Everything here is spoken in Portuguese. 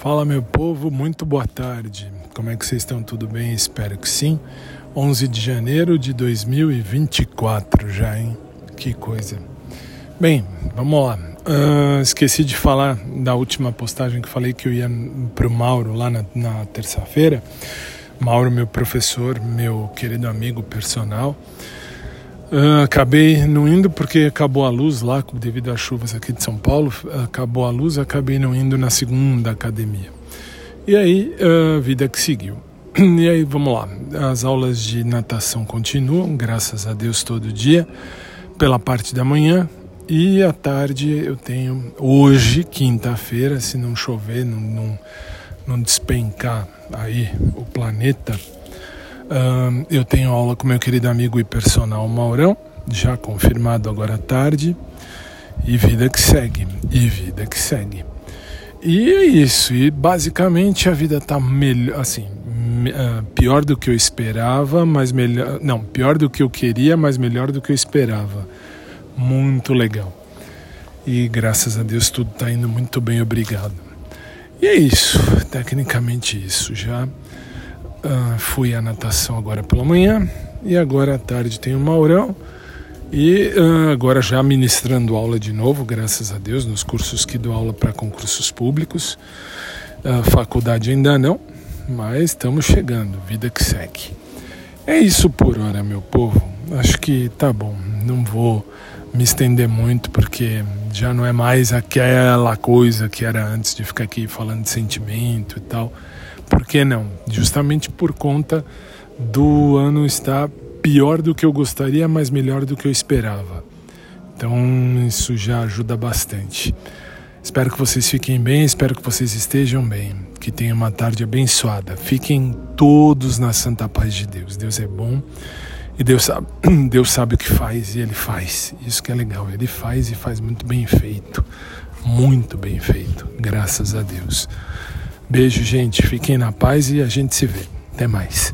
Fala meu povo, muito boa tarde. Como é que vocês estão? Tudo bem? Espero que sim. 11 de janeiro de 2024 já, hein? Que coisa. Bem, vamos lá. Uh, esqueci de falar da última postagem que falei que eu ia pro Mauro lá na, na terça-feira. Mauro, meu professor, meu querido amigo personal. Uh, acabei não indo porque acabou a luz lá, devido às chuvas aqui de São Paulo. Acabou a luz, acabei não indo na segunda academia. E aí, a uh, vida que seguiu. E aí, vamos lá. As aulas de natação continuam, graças a Deus, todo dia, pela parte da manhã. E à tarde eu tenho, hoje, quinta-feira, se não chover, não, não, não despencar aí o planeta Uh, eu tenho aula com meu querido amigo e personal Maurão, já confirmado agora à tarde. E vida que segue, e vida que segue. E é isso, e basicamente a vida tá melhor, assim, uh, pior do que eu esperava, mas melhor, não, pior do que eu queria, mas melhor do que eu esperava. Muito legal. E graças a Deus tudo está indo muito bem, obrigado. E é isso, tecnicamente isso. Já Uh, fui à natação agora pela manhã e agora à tarde tem o Maurão. E uh, agora já ministrando aula de novo, graças a Deus, nos cursos que dou aula para concursos públicos. Uh, faculdade ainda não, mas estamos chegando, vida que segue. É isso por hora, meu povo. Acho que tá bom. Não vou me estender muito porque já não é mais aquela coisa que era antes de ficar aqui falando de sentimento e tal. Por que não? Justamente por conta do ano estar pior do que eu gostaria, mas melhor do que eu esperava. Então isso já ajuda bastante. Espero que vocês fiquem bem, espero que vocês estejam bem, que tenham uma tarde abençoada. Fiquem todos na santa paz de Deus. Deus é bom e Deus sabe, Deus sabe o que faz e Ele faz. Isso que é legal, Ele faz e faz muito bem feito, muito bem feito, graças a Deus. Beijo, gente. Fiquem na paz e a gente se vê. Até mais.